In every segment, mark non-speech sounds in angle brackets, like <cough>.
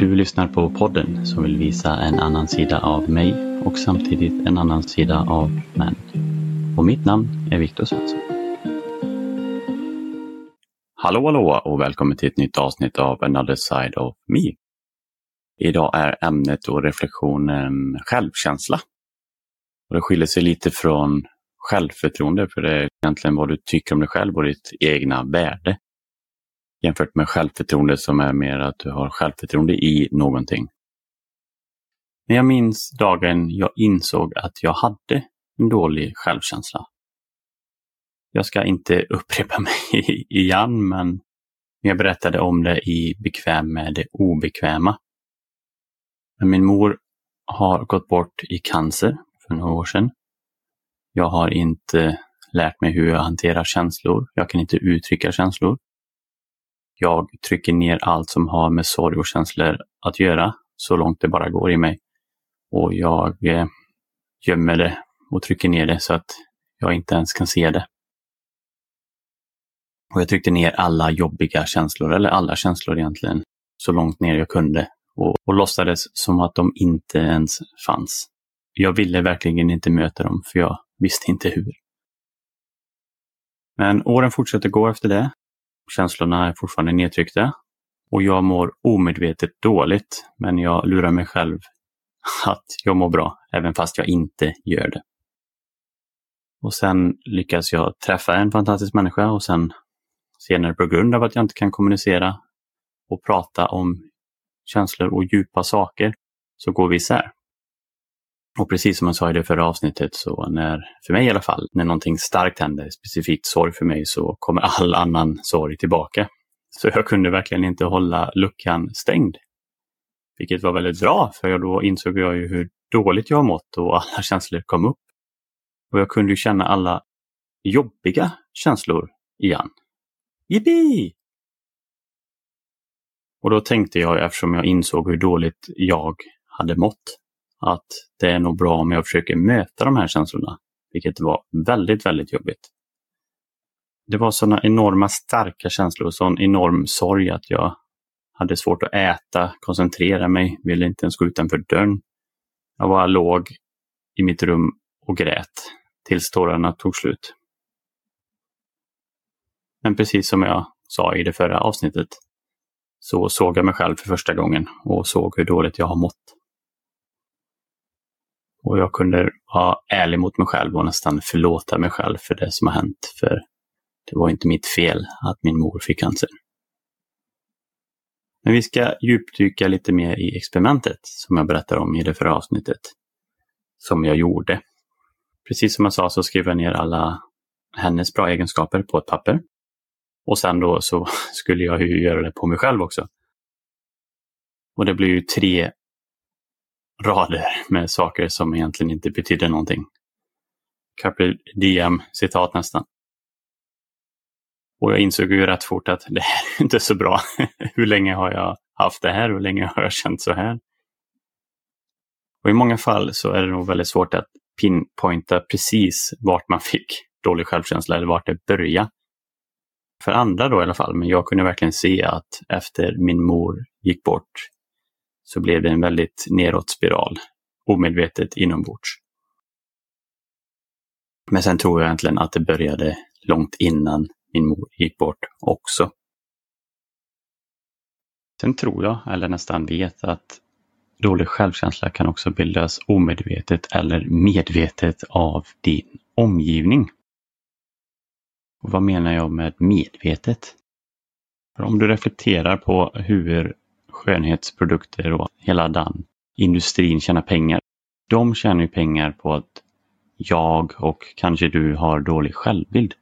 Du lyssnar på podden som vill visa en annan sida av mig och samtidigt en annan sida av män. Och mitt namn är Viktor Svensson. Hallå hallå och välkommen till ett nytt avsnitt av Another Side of Me. Idag är ämnet och reflektionen självkänsla. Och det skiljer sig lite från självförtroende för det är egentligen vad du tycker om dig själv och ditt egna värde jämfört med självförtroende som är mer att du har självförtroende i någonting. Men jag minns dagen jag insåg att jag hade en dålig självkänsla. Jag ska inte <laughs> upprepa mig igen, men jag berättade om det i Bekväm med det obekväma. Men min mor har gått bort i cancer för några år sedan. Jag har inte lärt mig hur jag hanterar känslor. Jag kan inte uttrycka känslor. Jag trycker ner allt som har med sorg och känslor att göra så långt det bara går i mig. Och jag eh, gömmer det och trycker ner det så att jag inte ens kan se det. Och jag tryckte ner alla jobbiga känslor, eller alla känslor egentligen, så långt ner jag kunde och, och låtsades som att de inte ens fanns. Jag ville verkligen inte möta dem, för jag visste inte hur. Men åren fortsätter gå efter det Känslorna är fortfarande nedtryckta och jag mår omedvetet dåligt, men jag lurar mig själv att jag mår bra, även fast jag inte gör det. Och sen lyckas jag träffa en fantastisk människa och sen senare på grund av att jag inte kan kommunicera och prata om känslor och djupa saker så går vi isär. Och precis som jag sa i det förra avsnittet, så när, för mig i alla fall, när någonting starkt händer, specifikt sorg för mig, så kommer all annan sorg tillbaka. Så jag kunde verkligen inte hålla luckan stängd. Vilket var väldigt bra, för då insåg jag ju hur dåligt jag har mått och alla <laughs> känslor kom upp. Och jag kunde ju känna alla jobbiga känslor igen. Jippi! Och då tänkte jag, eftersom jag insåg hur dåligt jag hade mått, att det är nog bra om jag försöker möta de här känslorna, vilket var väldigt, väldigt jobbigt. Det var sådana enorma starka känslor, sån enorm sorg att jag hade svårt att äta, koncentrera mig, ville inte ens gå utanför dörren. Jag bara låg i mitt rum och grät tills tårarna tog slut. Men precis som jag sa i det förra avsnittet så såg jag mig själv för första gången och såg hur dåligt jag har mått. Och jag kunde vara ärlig mot mig själv och nästan förlåta mig själv för det som har hänt. För det var inte mitt fel att min mor fick cancer. Men vi ska djupdyka lite mer i experimentet som jag berättar om i det förra avsnittet. Som jag gjorde. Precis som jag sa så skrev jag ner alla hennes bra egenskaper på ett papper. Och sen då så <laughs> skulle jag ju göra det på mig själv också. Och det blir ju tre rader med saker som egentligen inte betyder någonting. Carpe diem citat nästan. Och jag insåg ju rätt fort att det här är inte så bra. <laughs> hur länge har jag haft det här? Hur länge har jag känt så här? Och i många fall så är det nog väldigt svårt att pinpointa precis vart man fick dålig självkänsla eller vart det började. För andra då i alla fall, men jag kunde verkligen se att efter min mor gick bort så blev det en väldigt neråt spiral, omedvetet inombords. Men sen tror jag egentligen att det började långt innan min mor gick bort också. Sen tror jag, eller nästan vet, att dålig självkänsla kan också bildas omedvetet eller medvetet av din omgivning. Och vad menar jag med medvetet? För om du reflekterar på hur skönhetsprodukter och hela den industrin tjänar pengar. De tjänar ju pengar på att jag och kanske du har dålig självbild.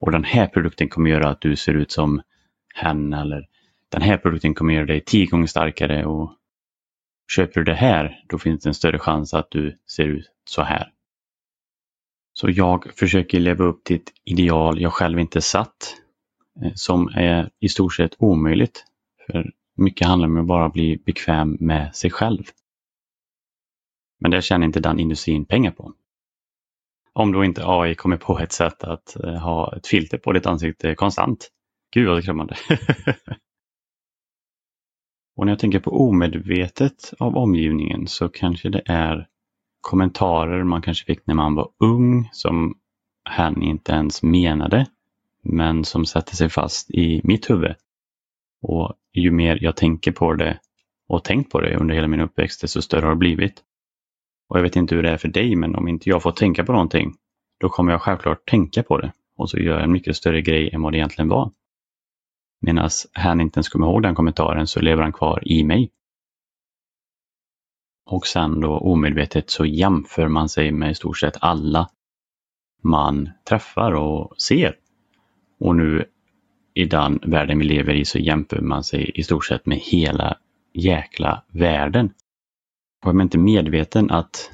Och den här produkten kommer göra att du ser ut som hen eller den här produkten kommer göra dig tio gånger starkare och köper du det här, då finns det en större chans att du ser ut så här. Så jag försöker leva upp till ett ideal jag själv inte satt, eh, som är i stort sett omöjligt. För mycket handlar om att bara bli bekväm med sig själv. Men det tjänar inte den industrin pengar på. Om då inte AI kommer på ett sätt att eh, ha ett filter på ditt ansikte konstant. Gud vad skrämmande. <laughs> Och när jag tänker på omedvetet av omgivningen så kanske det är kommentarer man kanske fick när man var ung som hen inte ens menade, men som sätter sig fast i mitt huvud. Och ju mer jag tänker på det och tänkt på det under hela min uppväxt, desto större har det blivit. Och jag vet inte hur det är för dig, men om inte jag får tänka på någonting, då kommer jag självklart tänka på det och så gör jag en mycket större grej än vad det egentligen var. Medan han inte ens kommer ihåg den kommentaren så lever han kvar i mig. Och sen då omedvetet så jämför man sig med i stort sett alla man träffar och ser. Och nu i den världen vi lever i så jämför man sig i stort sett med hela jäkla världen. Och är man inte medveten att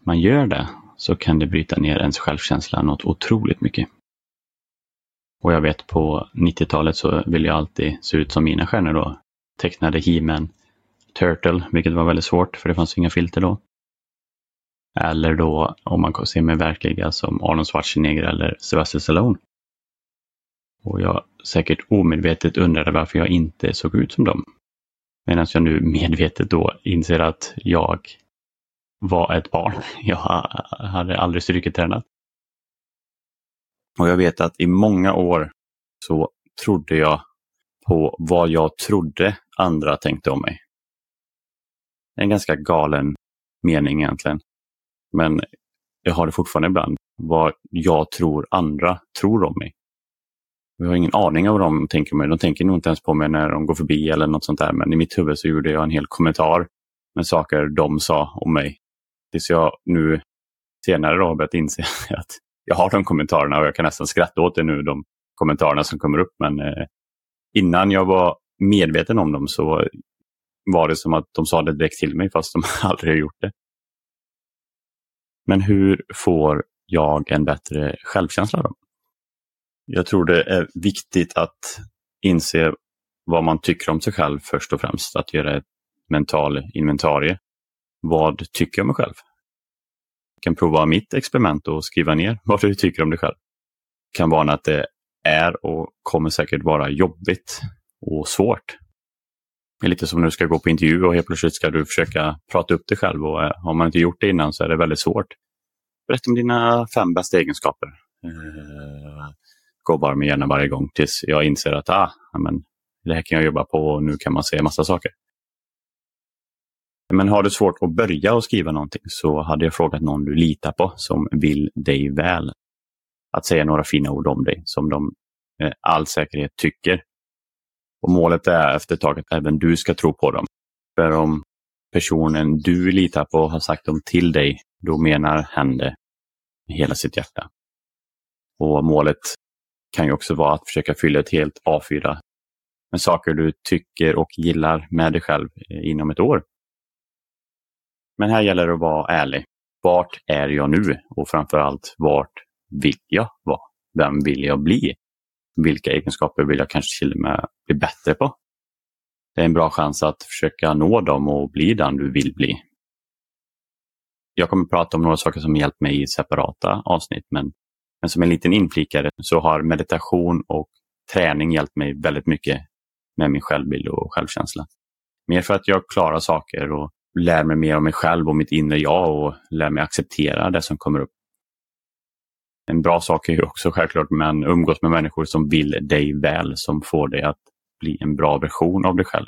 man gör det så kan det bryta ner ens självkänsla något otroligt mycket. Och jag vet på 90-talet så ville jag alltid se ut som mina stjärnor då. Tecknade He-Man, Turtle, vilket var väldigt svårt för det fanns inga filter då. Eller då om man ser med verkliga som Arnold Schwarzenegger eller Sylvester Stallone. Och jag säkert omedvetet undrade varför jag inte såg ut som dem. Medan jag nu medvetet då inser att jag var ett barn. <laughs> Jag hade aldrig styrketränat. Och jag vet att i många år så trodde jag på vad jag trodde andra tänkte om mig. En ganska galen mening egentligen. Men jag har det fortfarande ibland. Vad jag tror andra tror om mig. Jag har ingen aning om vad de tänker om mig. De tänker nog inte ens på mig när de går förbi eller något sånt där. Men i mitt huvud så gjorde jag en hel kommentar med saker de sa om mig. Tills jag nu senare då har börjat inse <laughs> att jag har de kommentarerna och jag kan nästan skratta åt det nu, de kommentarerna som kommer upp. Men eh, innan jag var medveten om dem så var det som att de sa det direkt till mig fast de <laughs> aldrig har gjort det. Men hur får jag en bättre självkänsla då? Jag tror det är viktigt att inse vad man tycker om sig själv först och främst. Att göra ett mental inventarie. Vad tycker jag om mig själv? kan prova mitt experiment och skriva ner <laughs> vad du tycker om dig själv. kan vara att det är och kommer säkert vara jobbigt och svårt. Det är lite som när du ska gå på intervju och helt plötsligt ska du försöka prata upp dig själv och eh, har man inte gjort det innan så är det väldigt svårt. Berätta om dina fem bästa egenskaper. Eh, Eh, gå med gärna varje gång tills jag inser att ah, men, det här kan jag jobba på och nu kan man säga massa saker. Men har du svårt att börja och skriva någonting så hade jag frågat någon du litar på som vill dig väl. Att säga några fina ord om dig som de med all säkerhet tycker. Och Målet är efter ett tag att även du ska tro på dem. För om personen du litar på har sagt dem till dig, då menar hen det med hela sitt hjärta. Och Målet kan ju också vara att försöka fylla ett helt A4 med saker du tycker och gillar med dig själv eh, inom ett år. Men här gäller det att vara ärlig. Vart är jag nu? Och framförallt, vart vill jag vara? Vem vill jag bli? Vilka egenskaper vill jag kanske till och med bli bättre på? Det är en bra chans att försöka nå dem och bli den du vill bli. Jag kommer prata om några saker som hjälpt mig i separata avsnitt, men, men som en liten inflikare så har meditation och träning hjälpt mig väldigt mycket med min självbild och självkänsla. Mer för att jag klarar saker och lär mig mer om mig själv och mitt inre jag och lär mig acceptera det som kommer upp. En bra sak är ju också självklart men umgås med människor som vill dig väl, som får dig att bli en bra version av dig själv.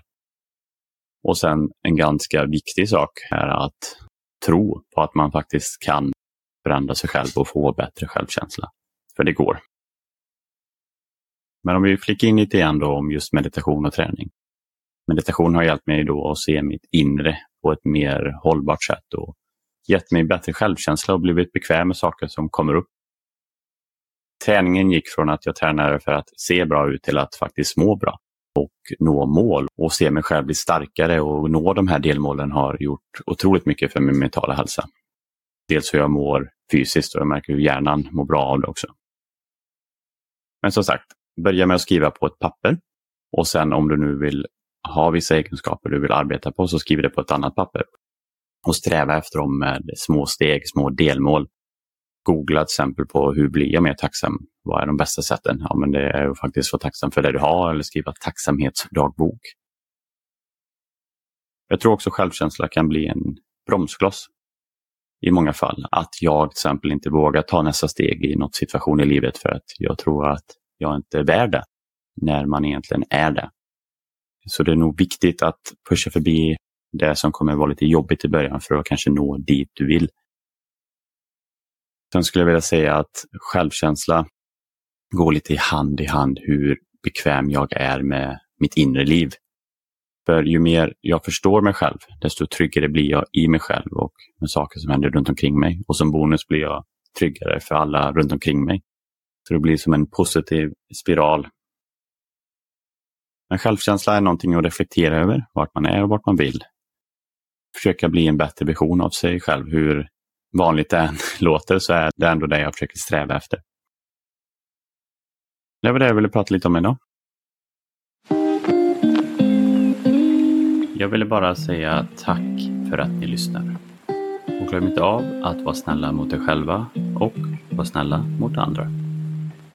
Och sen en ganska viktig sak är att tro på att man faktiskt kan förändra sig själv och få bättre självkänsla. För det går. Men om vi flickar in lite igen då om just meditation och träning. Meditation har hjälpt mig då att se mitt inre på ett mer hållbart sätt och gett mig bättre självkänsla och blivit bekväm med saker som kommer upp. Träningen gick från att jag tränade för att se bra ut till att faktiskt må bra och nå mål och se mig själv bli starkare och nå de här delmålen har gjort otroligt mycket för min mentala hälsa. Dels hur jag mår fysiskt och jag märker hur hjärnan mår bra av det också. Men som sagt, börja med att skriva på ett papper och sen om du nu vill ha vissa egenskaper du vill arbeta på så skriv det på ett annat papper. Och sträva efter dem med små steg, små delmål. Googla till exempel på hur blir jag mer tacksam? Vad är de bästa sätten? Ja, men det är att faktiskt vara tacksam för det du har eller skriva tacksamhetsdagbok. Jag tror också självkänsla kan bli en bromskloss i många fall. Att jag till exempel inte vågar ta nästa steg i något situation i livet för att jag tror att jag inte är värd det när man egentligen är det. Så det är nog viktigt att pusha förbi det som kommer vara lite jobbigt i början för att kanske nå dit du vill. Sen skulle jag vilja säga att självkänsla går lite hand i hand hur bekväm jag är med mitt inre liv. För ju mer jag förstår mig själv, desto tryggare blir jag i mig själv och med saker som händer runt omkring mig. Och som bonus blir jag tryggare för alla runt omkring mig. Så det blir som en positiv spiral. Men självkänsla är någonting att reflektera över, vart man är och vart man vill. Försöka bli en bättre version av sig själv. Hur vanligt det än <laughs> låter så är det ändå det jag försöker sträva efter. Det var det jag ville prata lite om idag. Jag ville bara säga tack för att ni lyssnar. Och glöm inte av att vara snälla mot er själva och vara snälla mot andra.